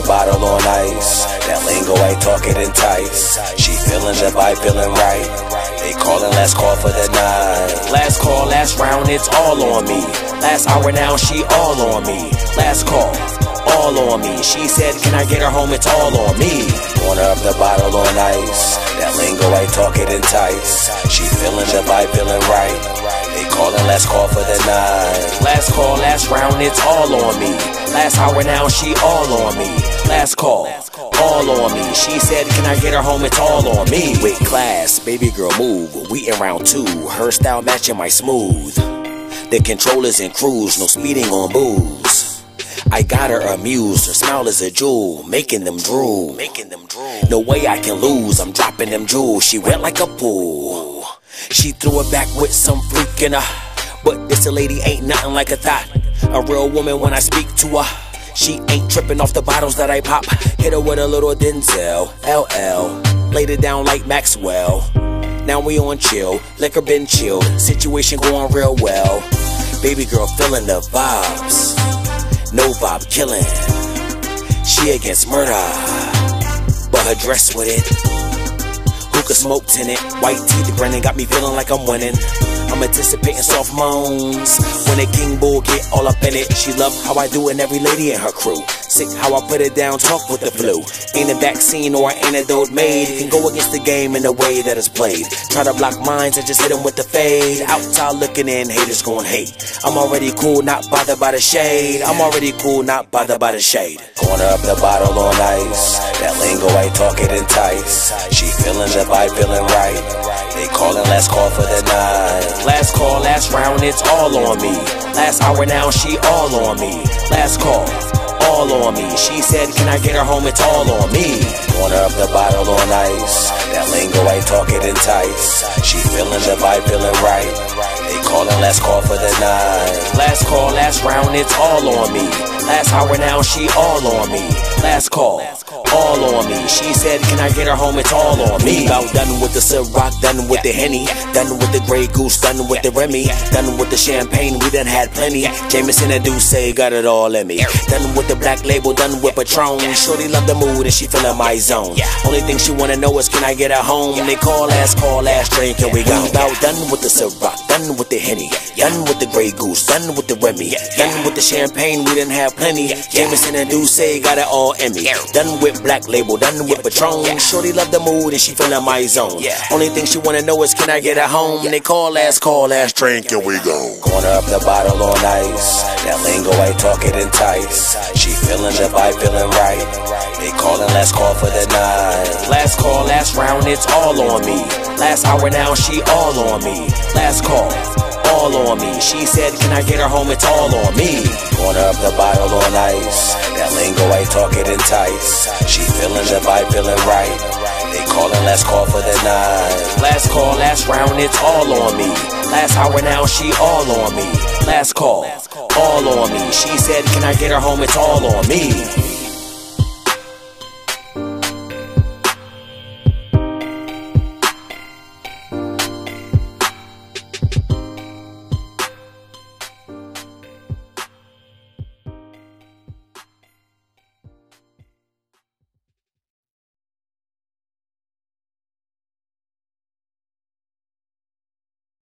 the bottle on ice. That lingo I ain't talking entice. She feeling vibe, feeling right. They calling, last call for the night. Last call, last round, it's all on me. Last hour now, she all on me. Last call, all on me. She said, Can I get her home? It's all on me. Corner of the bottle on ice. That lingo ain't talking entice. She feeling the vibe, feeling right. They calling, last call for the night. Last call, last round, it's all on me. Last hour now, she all on me. Last call, all on me. She said, Can I get her home? It's all on me. With class, baby girl, move. We in round two. Her style matching my smooth. The controllers and cruise, no speeding on booze. I got her amused, her smile is a jewel, making them drool. Making them drool. No way I can lose, I'm dropping them jewels. She wet like a pool. She threw it back with some freak in her. But this a lady ain't nothing like a thought. A real woman when I speak to her. She ain't tripping off the bottles that I pop. Hit her with a little Denzel, LL. Laid it down like Maxwell. Now we on chill, liquor been chilled, situation going real well. Baby girl feeling the vibes, no vibe killing. She against murder, but her dress with it. Hookah smoke tinted, white teeth grinning, got me feeling like I'm winning. I'm anticipating soft moans when a king bull get all up in it. She love how I do and every lady in her crew. Sick how I put it down, talk with the flu. Ain't a vaccine or an antidote made. Can go against the game in the way that it's played. Try to block minds and just hit them with the fade. Outside looking in, haters gon' hate. I'm already cool, not bothered by the shade. I'm already cool, not bothered by the shade. Corner up the bottle on ice. That lingo ain't talking entice. She feeling the vibe, feeling right. They calling, last call for the night. Last call, last round, it's all on me. Last hour now, she all on me. Last call, all on me. She said, Can I get her home? It's all on me. Corner of the bottle on ice. That lingo ain't talking entice. She feeling the vibe, feeling right. They calling, last call for the night. Last call, last round, it's all on me. Last hour now, she all on me. Last call, all on me. She said, Can I get her home? It's all on me. About done with the Ciroc, done with the Henny, done with the Grey Goose, done with the Remy, done with the champagne. We done had plenty. Jameson and Douce got it all in me. Done with the black label, done with Patron. Shorty love the mood and she feeling my zone. Only thing she wanna know is, Can I get her home? And they call, ask, call, ask, drink, and we go. About done with the Ciroc, done with the Henny, done with the Grey Goose, done with the Remy, done with the champagne. We done had plenty. Jameson and Douce got it all in me. Done with black label, done with Patron. Shorty love the mood and she feelin' my zone. Yeah. Only thing she wanna know is can I get her home? They call, ask, call, ask, drink, and we go. Corner up the bottle on ice. That lingo ain't talking entice. She feeling the vibe, feeling right. They callin' last call for the night. Last call, last round, it's all on me. Last hour now, she all on me. Last call, all on me. She said, Can I get her home? It's all on me. Corner up the bottle on ice. That lingo ain't talking entice. She feeling the vibe, feeling right. They calling, last call for the night. Last call, last round, it's all on me. Last hour now, she all on me. Last call, all on me. She said, Can I get her home? It's all on me.